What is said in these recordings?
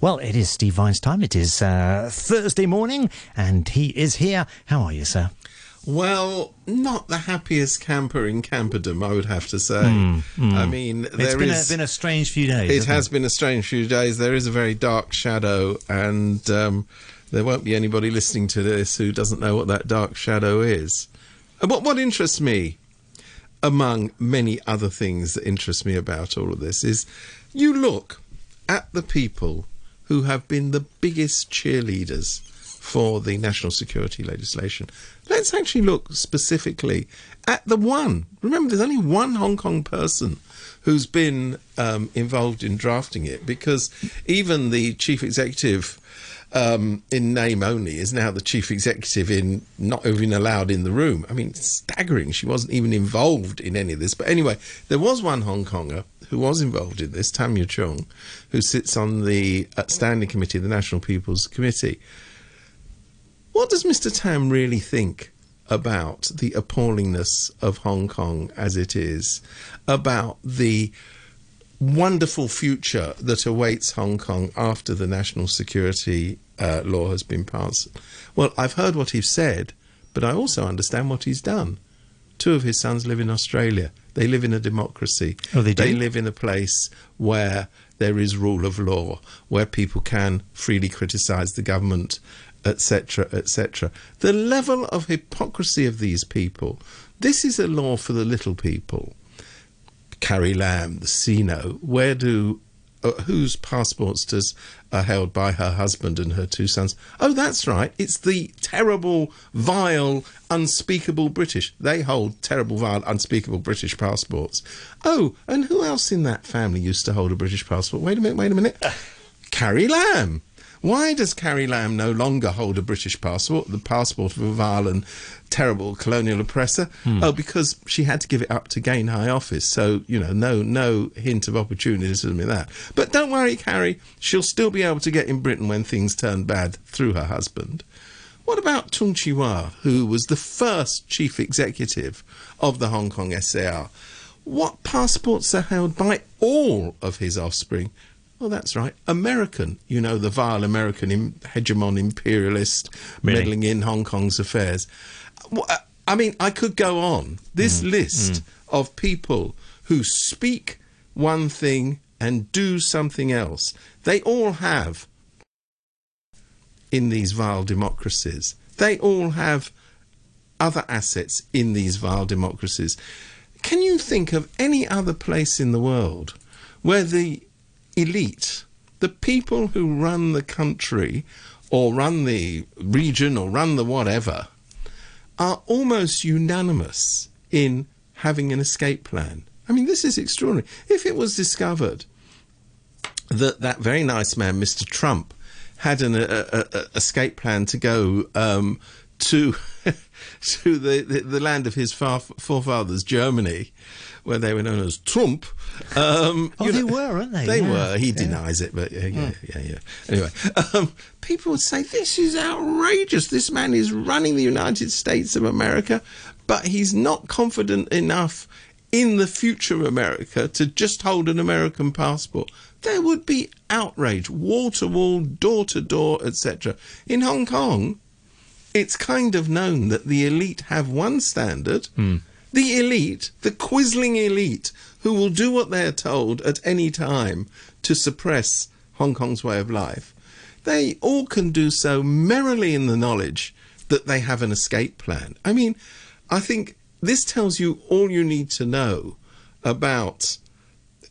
Well, it is Steve Vines' time. It is uh, Thursday morning, and he is here. How are you, sir? Well, not the happiest camper in camperdom, I would have to say. I mean, It's there been, is. a, been a strange few days. it has been a strange few days. There is a very dark shadow, and um, there won't be anybody listening to this who doesn't know what that dark shadow is. And what what interests me, among many other things that interest me about all of this, is you look at the people who have been the biggest cheerleaders for the national security legislation. Let's actually look specifically at the one. Remember, there's only one Hong Kong person who's been um, involved in drafting it because even the chief executive um, in name only is now the chief executive in not even allowed in the room. I mean, staggering. She wasn't even involved in any of this. But anyway, there was one Hong Konger who was involved in this, Tam Yiu Chung, who sits on the uh, standing committee the National People's Committee. What does Mr. Tam really think about the appallingness of Hong Kong as it is, about the wonderful future that awaits Hong Kong after the national security uh, law has been passed? Well, I've heard what he's said, but I also understand what he's done. Two of his sons live in Australia. They live in a democracy. Oh, they do? They live in a place where there is rule of law, where people can freely criticise the government, etc., etc. The level of hypocrisy of these people. This is a law for the little people. Carrie Lam, the Sino, where do uh, whose passports does are held by her husband and her two sons? Oh, that's right. It's the terrible, vile, unspeakable British. They hold terrible, vile, unspeakable British passports. Oh, and who else in that family used to hold a British passport? Wait a minute. Wait a minute. Carrie Lam. Why does Carrie Lam no longer hold a British passport, the passport of a vile and terrible colonial oppressor? Hmm. Oh, because she had to give it up to gain high office. So, you know, no no hint of opportunism in that. But don't worry, Carrie, she'll still be able to get in Britain when things turn bad through her husband. What about Tung Chee Hwa, who was the first chief executive of the Hong Kong SAR? What passports are held by all of his offspring? Well, that's right. American. You know, the vile American Im- hegemon imperialist Really? meddling in Hong Kong's affairs. Uh, I mean, I could go on. This list of people who speak one thing and do something else, they all have in these vile democracies. They all have other assets in these vile democracies. Can you think of any other place in the world where the elite, the people who run the country or run the region or run the whatever, are almost unanimous in having an escape plan? I mean, this is extraordinary. If it was discovered that that very nice man, Mr. Trump, had an a, a, a escape plan to go um, to to the, the, the land of his far, forefathers, Germany, where they were known as Trump. Um, Oh, they know, were, weren't they? They Yeah, were. He yeah. denies it, but yeah, yeah, yeah, yeah. Anyway, um, people would say this is outrageous. This man is running the United States of America, but he's not confident enough in the future of America to just hold an American passport. There would be outrage, wall to wall, door to door, etc. In Hong Kong, it's kind of known that the elite have one standard. The elite, the quisling elite, who will do what they're told at any time to suppress Hong Kong's way of life, they all can do so merrily in the knowledge that they have an escape plan. I mean, I think this tells you all you need to know about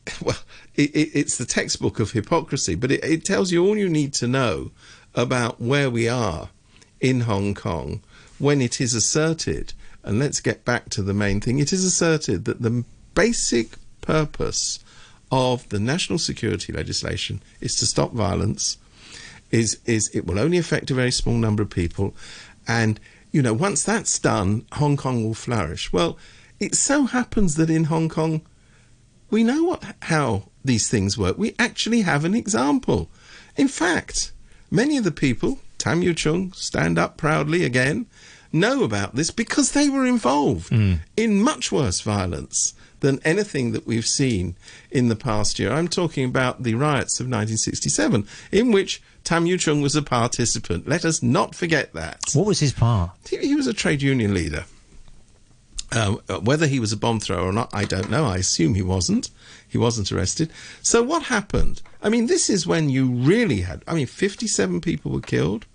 well, it, it, it's the textbook of hypocrisy, but it, it tells you all you need to know about where we are in Hong Kong when it is asserted, and let's get back to the main thing, it is asserted that the basic purpose of the national security legislation is to stop violence, is, is it will only affect a very small number of people, and you know, once that's done, Hong Kong will flourish. Well, it so happens that in Hong Kong, we know what how these things work. We actually have an example. In fact, many of the people, Tam Yiu Chung, stand up proudly again, know about this because they were involved in much worse violence than anything that we've seen in the past year. I'm talking about the riots of 1967, in which Tam Yiu Chung was a participant. Let us not forget that. What was his part? He, he was a trade union leader. Um, uh, whether he was a bomb thrower or not, I don't know. I assume he wasn't. He wasn't arrested. So what happened? I mean, this is when you really had. I mean, fifty-seven people were killed,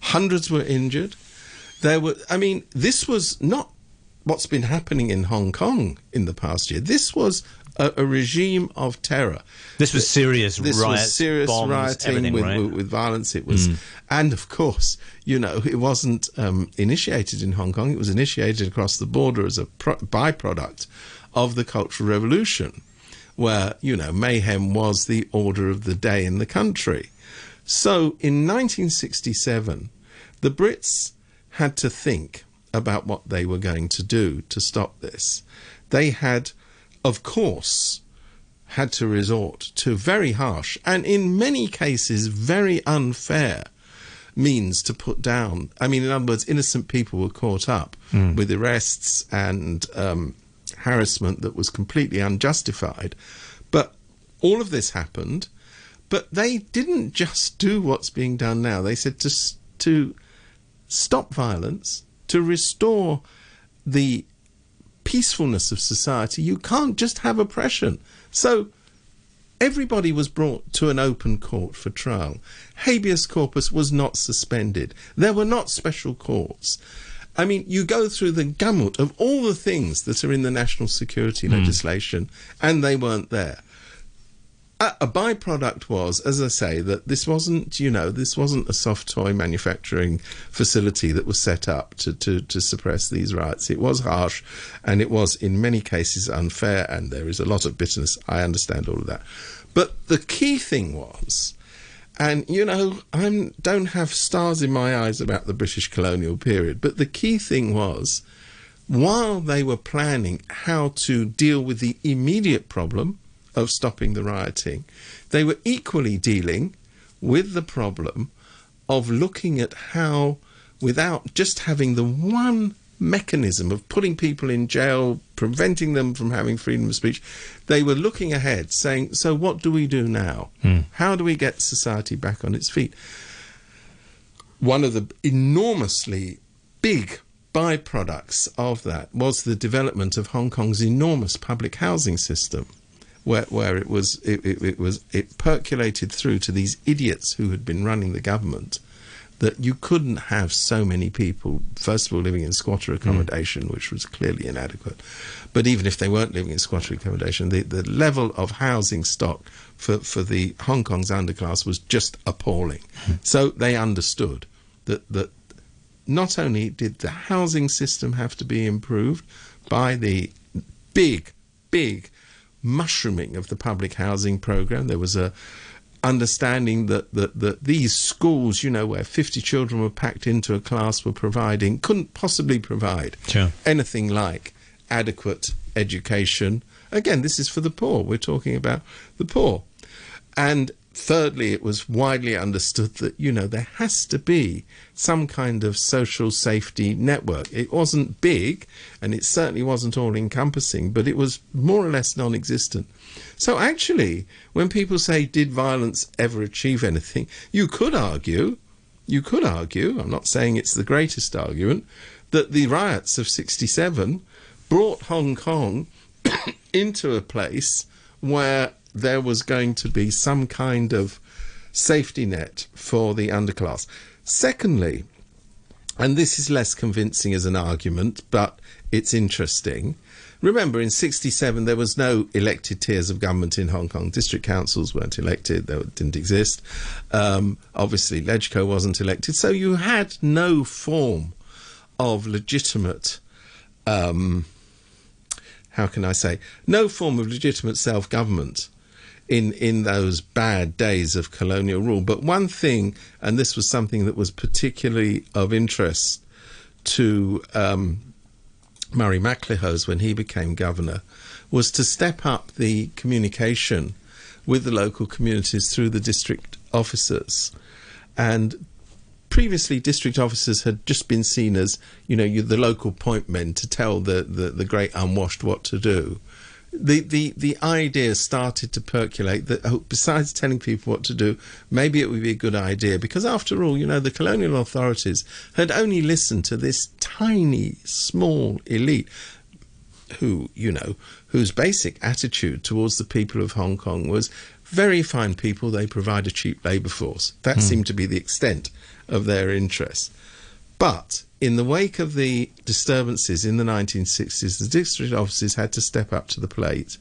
hundreds were injured. There were. I mean, this was not what's been happening in Hong Kong in the past year. This was a, a regime of terror. This was serious This riots, was serious bombs, rioting with, right? with, violence. It was, and of course, you know, it wasn't um, initiated in Hong Kong. It was initiated across the border as a pro- byproduct of the Cultural Revolution, where you know mayhem was the order of the day in the country. So in 1967, the Brits had to think about what they were going to do to stop this. They had, of course, had to resort to very harsh and in many cases very unfair means to put down. I mean, in other words, innocent people were caught up with arrests and um, harassment that was completely unjustified. But all of this happened. But they didn't just do what's being done now. They said to to stop violence, to restore the peacefulness of society. You can't just have oppression. So everybody was brought to an open court for trial. Habeas corpus was not suspended. There were not special courts. I mean, you go through the gamut of all the things that are in the national security hmm. legislation, and they weren't there. A, byproduct was, as I say, that this wasn't, you know, this wasn't a soft toy manufacturing facility that was set up to, to, to suppress these riots. It was harsh, and it was in many cases unfair, and there is a lot of bitterness. I understand all of that. But the key thing was, and you know, I don't have stars in my eyes about the British colonial period, but the key thing was, while they were planning how to deal with the immediate problem of stopping the rioting, they were equally dealing with the problem of looking at how, without just having the one mechanism of putting people in jail, preventing them from having freedom of speech, they were looking ahead, saying, So, what do we do now? Hmm. How do we get society back on its feet? One of the enormously big byproducts of that was the development of Hong Kong's enormous public housing system where where it was it, it, it was it percolated through to these idiots who had been running the government that you couldn't have so many people first of all living in squatter accommodation mm. which was clearly inadequate. But even if they weren't living in squatter accommodation the, the level of housing stock for, for the Hong Kong's underclass was just appalling. Mm. So they understood that that not only did the housing system have to be improved by the big big mushrooming of the public housing program. There was a understanding that, that, that these schools, you know, where 50 children were packed into a class were providing, couldn't possibly provide Sure. anything like adequate education. Again, this is for the poor. We're talking about the poor. And thirdly, it was widely understood that, you know, there has to be some kind of social safety network. It wasn't big, and it certainly wasn't all encompassing, but it was more or less non existent. So actually, when people say, did violence ever achieve anything, you could argue, you could argue, I'm not saying it's the greatest argument, that the riots of 67 brought Hong Kong into a place where there was going to be some kind of safety net for the underclass. Secondly, and this is less convincing as an argument, but it's interesting. Remember, in 67, there was no elected tiers of government in Hong Kong. District councils weren't elected, they didn't exist. Um, obviously, Legco wasn't elected. So you had no form of legitimate um, how can I say, no form of legitimate self government in in those bad days of colonial rule. But one thing, and this was something that was particularly of interest to um, Murray MacLehose when he became governor, was to step up the communication with the local communities through the district officers. And previously district officers had just been seen as you know the local point men to tell the, the, the great unwashed what to do the, the, the idea started to percolate that oh, besides telling people what to do, maybe it would be a good idea because after all, you know, the colonial authorities had only listened to this tiny, small elite who, you know, whose basic attitude towards the people of Hong Kong was very fine people, they provide a cheap labour force. That mm. seemed to be the extent of their interest. But in the wake of the disturbances in the 1960s, the district offices had to step up to the plate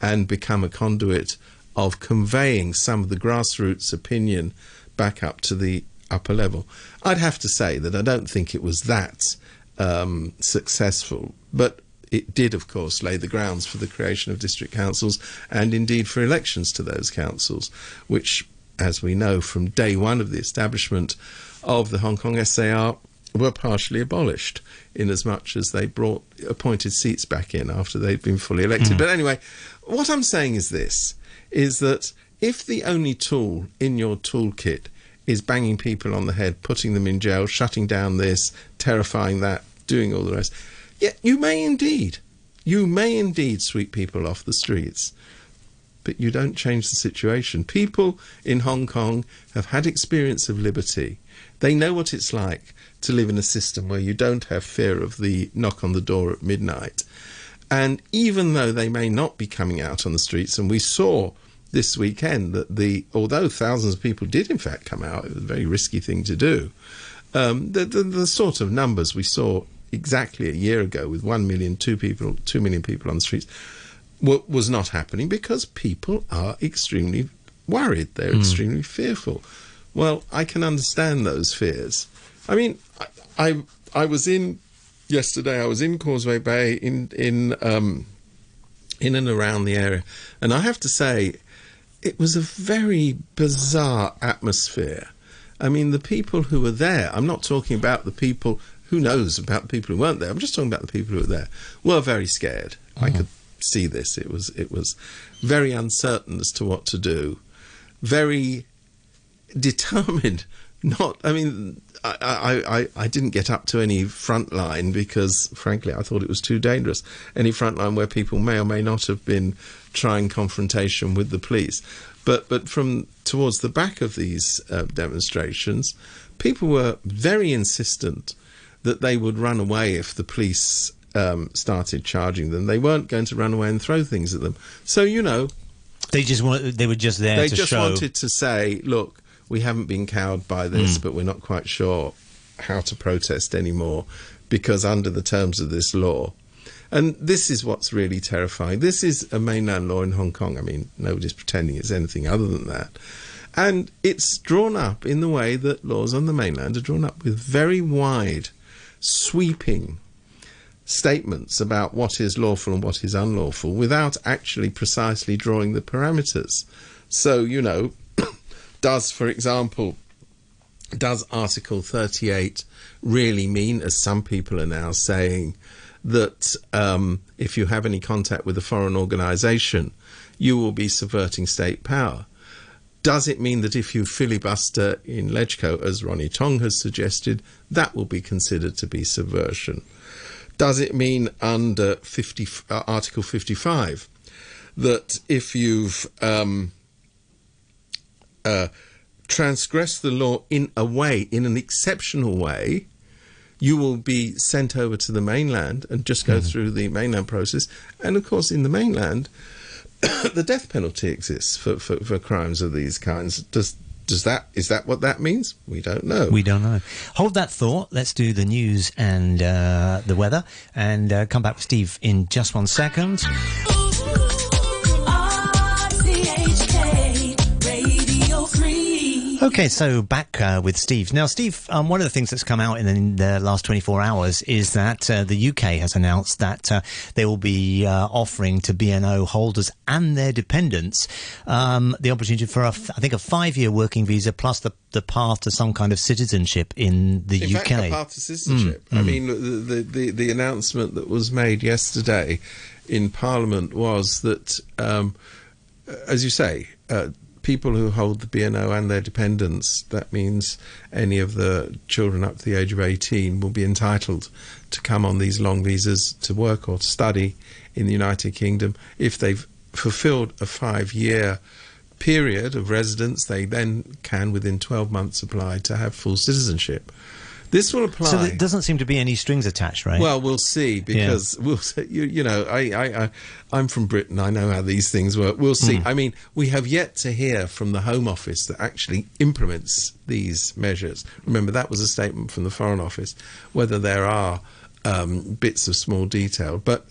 and become a conduit of conveying some of the grassroots opinion back up to the upper level. I'd have to say that I don't think it was that um, successful, but it did, of course, lay the grounds for the creation of district councils and indeed for elections to those councils, which, as we know from day one of the establishment of the Hong Kong SAR, were partially abolished in as much as they brought appointed seats back in after they'd been fully elected. Mm. But anyway, what I'm saying is this is that if the only tool in your toolkit is banging people on the head, putting them in jail, shutting down this, terrifying that, doing all the rest, yeah, you may indeed. You may indeed sweep people off the streets. But you don't change the situation. People in Hong Kong have had experience of liberty. They know what it's like to live in a system where you don't have fear of the knock on the door at midnight. And even though they may not be coming out on the streets, and we saw this weekend that the although thousands of people did in fact come out, it was a very risky thing to do. Um, the, the, the sort of numbers we saw exactly a year ago with 1 million, 2 people, 2 million people on the streets was not happening because people are extremely worried. They're mm. extremely fearful. Well, I can understand those fears. I mean, I, I, I was in yesterday. I was in Causeway Bay in in um, in and around the area, and I have to say, it was a very bizarre atmosphere. I mean, the people who were there. I'm not talking about the people who knows about the people who weren't there? I'm just talking about the people who were there. Were very scared. Mm-hmm. I could see this. It was it was very uncertain as to what to do. Very determined. Not. I mean, I, I, I, I didn't get up to any front line because, frankly, I thought it was too dangerous. Any front line where people may or may not have been trying confrontation with the police. But but from towards the back of these uh, demonstrations, people were very insistent that they would run away if the police um, started charging them. They weren't going to run away and throw things at them. So you know, they just want, they were just there. They just show. wanted to say, look, we haven't been cowed by this, mm. but we're not quite sure how to protest anymore because under the terms of this law. And this is what's really terrifying. This is a mainland law in Hong Kong. I mean, nobody's pretending it's anything other than that. And it's drawn up in the way that laws on the mainland are drawn up with very wide sweeping statements about what is lawful and what is unlawful without actually precisely drawing the parameters. So, you know, does, for example, does Article 38 really mean, as some people are now saying, that um, if you have any contact with a foreign organisation, you will be subverting state power? Does it mean that if you filibuster in Legco, as Ronnie Tong has suggested, that will be considered to be subversion? Does it mean under 50, uh, Article 55 that if you've um, uh, transgressed the law in a way, in an exceptional way, you will be sent over to the mainland and just go mm. through the mainland process? And of course, in the mainland, the death penalty exists for, for, for crimes of these kinds. Does does that is that what that means? We don't know. We don't know. Hold that thought. Let's do the news and uh, the weather, and uh, come back with Steve in just one second. Okay, so back uh, with Steve. Now, Steve, um, one of the things that's come out in, in the last 24 hours is that uh, the UK has announced that uh, they will be uh, offering to BNO holders and their dependents um, the opportunity for, a, I think, a five-year working visa plus the, the path to some kind of citizenship in the in UK. Fact, the path to citizenship. Mm, I mm. mean, the, the, the, announcement that was made yesterday in Parliament was that, um, as you say, uh, people who hold the BNO and their dependents, that means any of the children up to the age of 18 will be entitled to come on these long visas to work or to study in the United Kingdom. If they've fulfilled a five year period of residence, they then can, within 12 months, apply to have full citizenship. This will apply. So there doesn't seem to be any strings attached, right? Well, we'll see because we'll see, you, you know I, I I I'm from Britain. I know how these things work. We'll see. I mean, we have yet to hear from the Home Office that actually implements these measures. Remember, that was a statement from the Foreign Office. Whether there are um, bits of small detail, but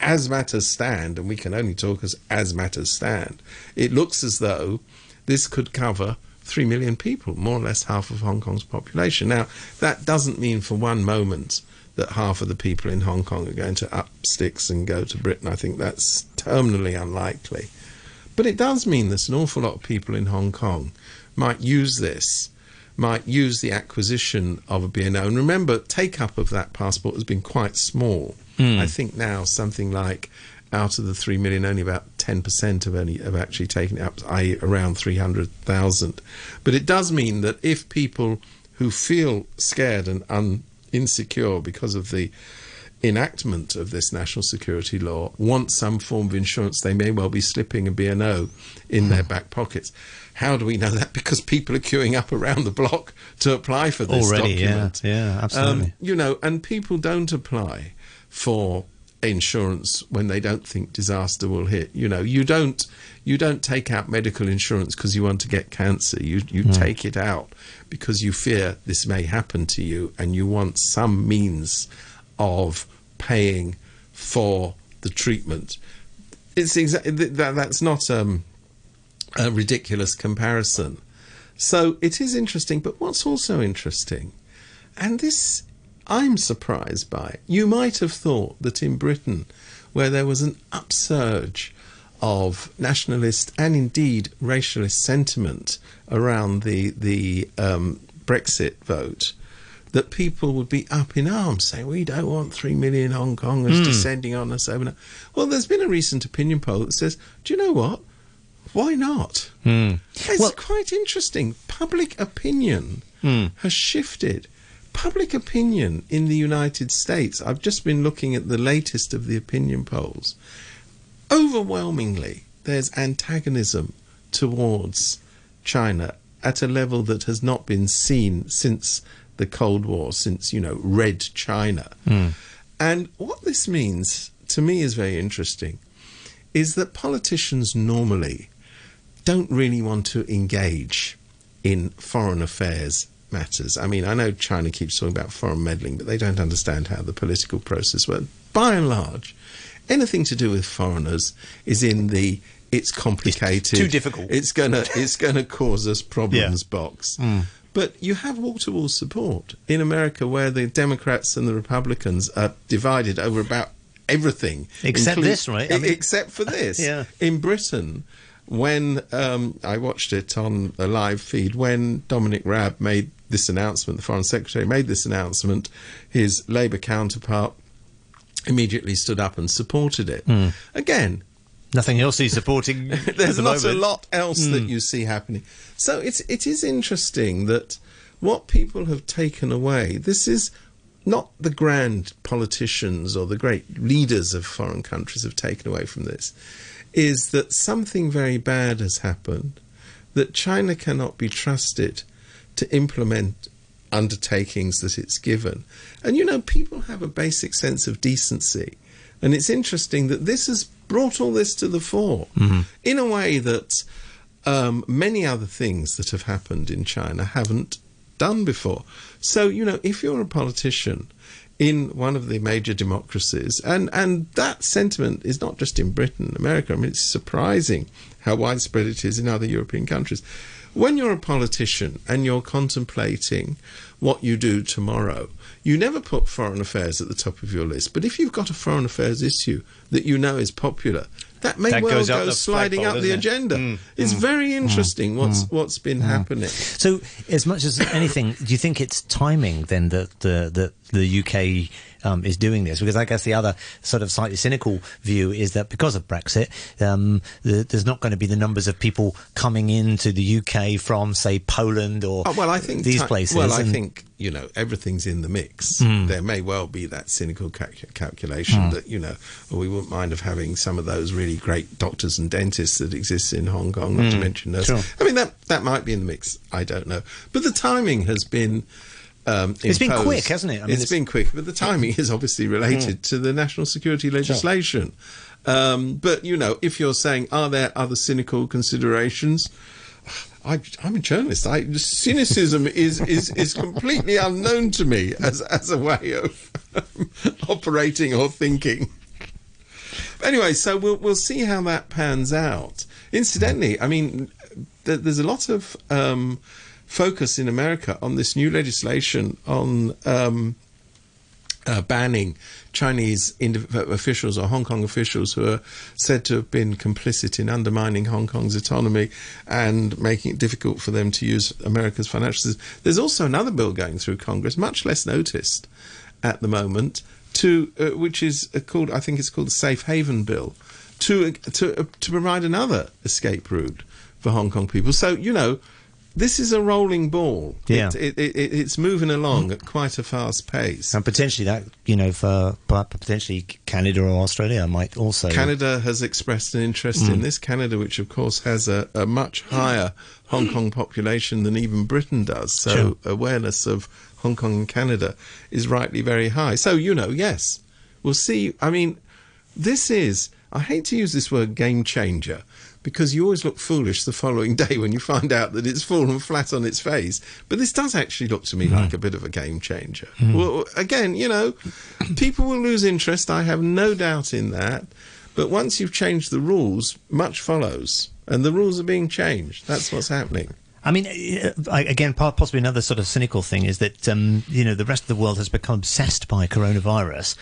as matters stand, and we can only talk as as matters stand, it looks as though this could cover three million people, more or less half of Hong Kong's population. Now, that doesn't mean for one moment that half of the people in Hong Kong are going to up sticks and go to Britain. I think that's terminally unlikely. But it does mean that an awful lot of people in Hong Kong might use this, might use the acquisition of a BNO. And remember, take up of that passport has been quite small. Hmm. I think now something like out of the three million, only about ten percent have only have actually taken it up, i.e., around three hundred thousand. But it does mean that if people who feel scared and un- insecure because of the enactment of this national security law want some form of insurance, they may well be slipping a BNO in their back pockets. How do we know that? Because people are queuing up around the block to apply for this Already, yeah, document. yeah, absolutely. Um, you know, and people don't apply for insurance when they don't think disaster will hit. You know, you don't you don't take out medical insurance because you want to get cancer. You you take it out because you fear this may happen to you, and you want some means of paying for the treatment. It's exactly that. That's not um, a ridiculous comparison. So it is interesting, but what's also interesting, and this I'm surprised by. It. You might have thought that in Britain, where there was an upsurge of nationalist and indeed racialist sentiment around the the um, Brexit vote, that people would be up in arms saying we don't want three million Hong Kongers hmm. descending on us overnight. Well, there's been a recent opinion poll that says, do you know what? Why not? Hmm. It's Well- quite interesting. Public opinion hmm. has shifted. Public opinion in the United States, I've just been looking at the latest of the opinion polls. Overwhelmingly, there's antagonism towards China at a level that has not been seen since the Cold War, since, you know, Red China. Hmm. And what this means to me is very interesting is that politicians normally don't really want to engage in foreign affairs matters. I mean, I know China keeps talking about foreign meddling, but they don't understand how the political process works. By and large, anything to do with foreigners is in the it's complicated, too difficult. It's gonna it's gonna cause us problems box. Hmm. But you have wall to wall support in America, where the Democrats and the Republicans are divided over about everything, Except include- this, right? I mean- except for this. Yeah. In Britain, when um, I watched it on a live feed, when Dominic Raab made this announcement, the Foreign Secretary made this announcement, his Labour counterpart immediately stood up and supported it. Hmm. Again, Nothing else he's supporting. there's the not a lot else that you see happening. So it's it is interesting that what people have taken away. This is not the grand politicians or the great leaders of foreign countries have taken away from this. Is that something very bad has happened? That China cannot be trusted to implement undertakings that it's given. And you know, people have a basic sense of decency. And it's interesting that this has brought all this to the fore in a way that um, many other things that have happened in China haven't done before. So, you know, if you're a politician in one of the major democracies, and, and that sentiment is not just in Britain, America, I mean, it's surprising how widespread it is in other European countries. When you're a politician and you're contemplating what you do tomorrow, you never put foreign affairs at the top of your list. But if you've got a foreign affairs issue that you know is popular, that may That well goes go sliding up the it? agenda. Mm, It's mm, very mm. interesting mm, what's what's been happening. So, as much as anything, do you think it's timing then that the that the UK um, is doing this? Because I guess the other sort of slightly cynical view is that because of Brexit, um, the, there's not going to be the numbers of people coming into the UK from, say, Poland or Oh, well, I think these ti- places. Well, I and- think you know everything's in the mix. Hmm. There may well be that cynical cal- calculation that you know well, we wouldn't mind of having some of those really great doctors and dentists that exist in Hong Kong. Not to mention nurses. Hmm. Sure. I mean that that might be in the mix. I don't know, but the timing has been. Um, It's been quick, hasn't it? I mean, it's it's- Hmm. been quick, but the timing is obviously related to the national security legislation. Um, but you know, if you're saying, are there other cynical considerations? I, I'm a journalist. I, cynicism is, is, is completely unknown to me as, as a way of operating or thinking. Anyway, so we'll we'll see how that pans out. Incidentally, I mean, th- there's a lot of um, focus in America on this new legislation on um, uh, banning Chinese indiv- officials or Hong Kong officials who are said to have been complicit in undermining Hong Kong's autonomy and making it difficult for them to use America's financial system. There's also another bill going through Congress, much less noticed at the moment, to uh, which is uh, called I think it's called the Safe Haven Bill, to to uh, to provide another escape route for Hong Kong people. So you know. This is a rolling ball. Yeah. It, it, it, it's moving along at quite a fast pace. And potentially that, you know, for potentially Canada or Australia might also. Canada has expressed an interest Mm. in this. Canada, which of course has a, a much higher Hong Kong population than even Britain does, so Sure. awareness of Hong Kong and Canada is rightly very high. So you know, yes, we'll see. I mean, this is. I hate to use this word game changer because you always look foolish the following day when you find out that it's fallen flat on its face. But this does actually look to me like a bit of a game changer. Well, again, you know, people will lose interest. I have no doubt in that. But once you've changed the rules, much follows. And the rules are being changed. That's what's happening. I mean, uh, again, possibly another sort of cynical thing is that um, you know the rest of the world has become obsessed by coronavirus,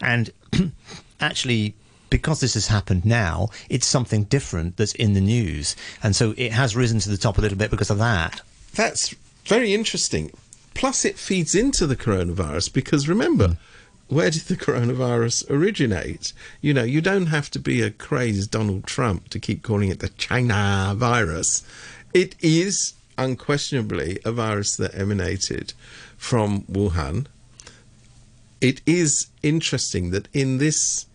and actually. Because this has happened now, it's something different that's in the news, and so it has risen to the top a little bit because of that. That's very interesting. Plus, it feeds into the coronavirus because remember, where did the coronavirus originate? You know, you don't have to be a crazed Donald Trump to keep calling it the China virus. It is unquestionably a virus that emanated from Wuhan. It is interesting that in this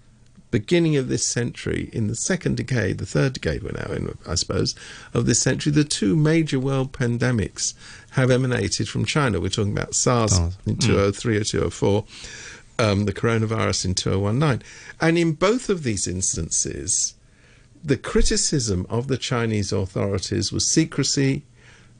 beginning of this century, in the second decade, the third decade we're now in, I suppose, of this century, the two major world pandemics have emanated from China. We're talking about SARS in 2003 or 2004, um, the coronavirus in 2019. And in both of these instances, the criticism of the Chinese authorities was secrecy,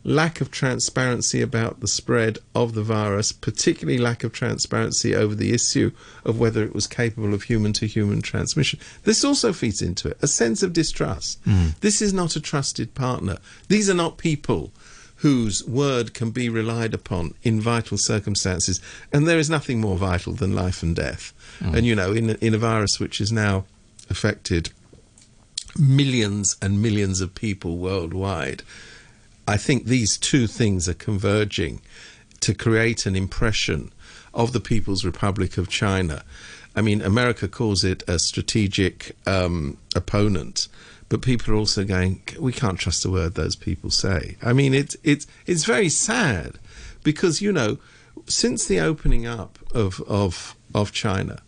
lack of transparency about the spread of the virus, particularly lack of transparency over the issue of whether it was capable of human to human transmission. This also feeds into it a sense of distrust. Hmm. This is not a trusted partner. These are not people whose word can be relied upon in vital circumstances. And there is nothing more vital than life and death. Hmm. And, you know, in, in a virus which has now affected millions and millions of people worldwide, I think these two things are converging to create an impression of the People's Republic of China. I mean, America calls it a strategic um, opponent, but people are also going, we can't trust a word those people say. I mean, it's it's it's very sad because you know, since the opening up of of of China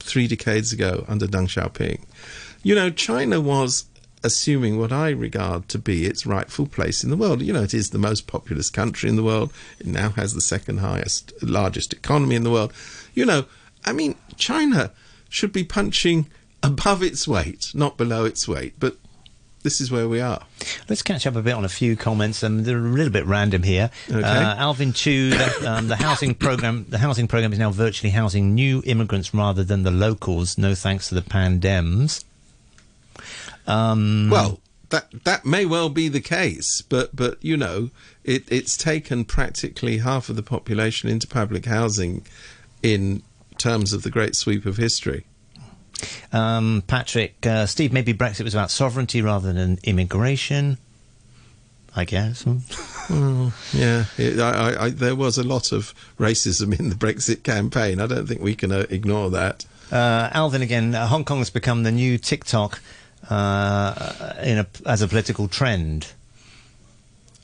three decades ago under Deng Xiaoping, you know, China was assuming what I regard to be its rightful place in the world. You know, it is the most populous country in the world. It now has the second highest, largest economy in the world. You know, I mean, China should be punching above its weight, not below its weight. But this is where we are. Let's catch up a bit on a few comments. Um, they're a little bit random here. Okay. Uh, Alvin Chu, the, um, the housing program, the housing program is now virtually housing new immigrants rather than the locals. No thanks to the pandems. Um, Well, that that may well be the case, but but you know, it, it's taken practically half of the population into public housing in terms of the great sweep of history. um, Patrick, uh, Steve, maybe Brexit was about sovereignty rather than immigration. I guess. Hmm. Yeah, it, I, I, I, there was a lot of racism in the Brexit campaign. I don't think we can uh, ignore that. Uh, Alvin again. Uh, Hong Kong has become the new TikTok uh, in a, as a political trend.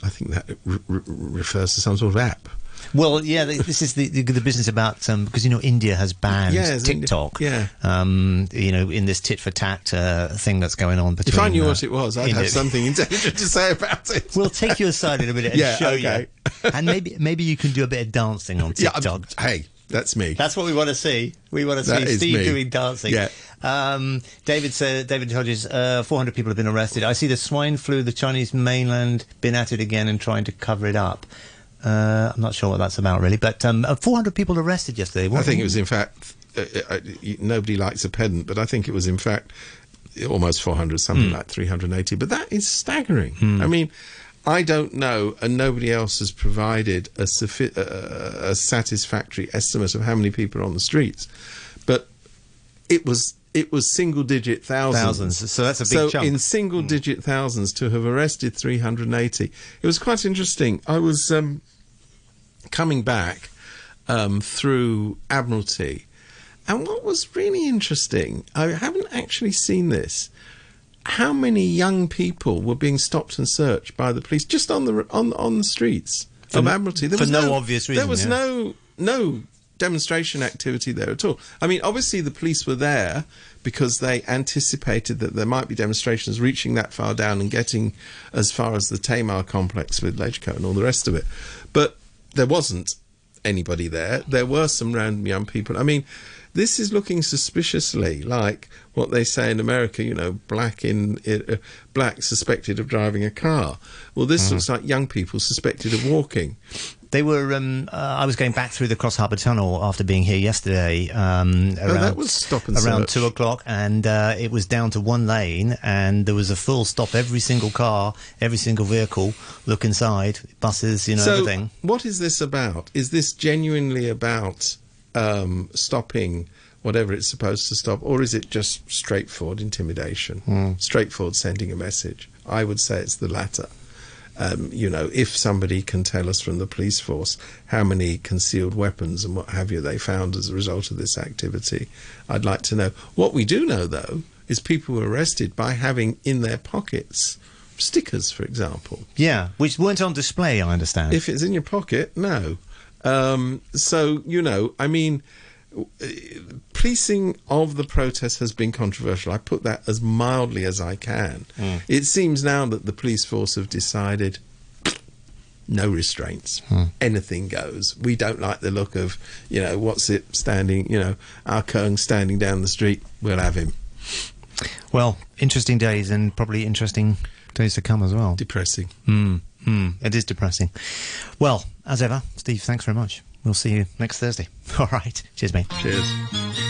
I think that re- re- refers to some sort of app. Well, yeah, this is the, the, the business about um, because you know India has banned Yeah, it's India- TikTok. yeah. um, you know, in this tit for tat uh, thing that's going on between. If I knew uh, what it was, I'd India- have something intelligent to say about it. We'll take you aside in a minute and Yeah, show okay. you, and maybe maybe you can do a bit of dancing on yeah, TikTok. hey, that's me. That's what we want to see. We want to That see Steve me. doing dancing. Yeah. Um, David said, David Hodges, uh, 400 people have been arrested. I see the swine flu, the Chinese mainland, been at it again and trying to cover it up. Uh, I'm not sure what that's about really, but um, uh, 400 people arrested yesterday. I think it was, in fact, uh, uh, y- nobody likes a pedant, but I think it was, in fact, almost 400, something like 380. But that is staggering. I mean, I don't know, and nobody else has provided a, suffi- uh, a satisfactory estimate of how many people are on the streets. But it was it was single digit thousands. Thousands. So that's a big so chunk. in single digit thousands to have arrested 380. It was quite interesting. I was um, coming back um, through Admiralty, and what was really interesting, I haven't actually seen this. How many young people were being stopped and searched by the police just on the on on the streets of no- Admiralty? for no obvious reason. There was yeah. no no demonstration activity there at all. I mean, obviously the police were there because they anticipated that there might be demonstrations reaching that far down and getting as far as the Tamar complex with Legco and all the rest of it. But there wasn't anybody there. There were some random young people. I mean, this is looking suspiciously like what they say in America. You know, black in uh, black suspected of driving a car. Well, this Mm-hmm. looks like young people suspected of walking. They were. Um, uh, I was going back through the Cross Harbour Tunnel after being here yesterday. Um, around, Oh, that was stop and around search. two o'clock, and uh, it was down to one lane, and there was a full stop. Every single car, every single vehicle, look inside, buses, you know, so, everything. what is this about? Is this genuinely about um, stopping whatever it's supposed to stop, or is it just straightforward intimidation, Hmm. straightforward sending a message? I would say it's the latter. Um, you know, if somebody can tell us from the police force how many concealed weapons and what have you they found as a result of this activity, I'd like to know. What we do know, though, is people were arrested by having in their pockets stickers, for example. Yeah, which weren't on display. I understand. If it's in your pocket, no. Um, so you know, I mean, policing of the protest has been controversial. I put that as mildly as I can. It seems now that the police force have decided no restraints. Anything goes. We don't like the look of, you know, what's it standing, you know, our Kung standing down the street. We'll have him. well, interesting days, and probably interesting days to come as well. Depressing. Mm, mm, it is depressing. Well, as ever, Steve, thanks very much. We'll see you next Thursday. All right. Cheers, mate. Cheers.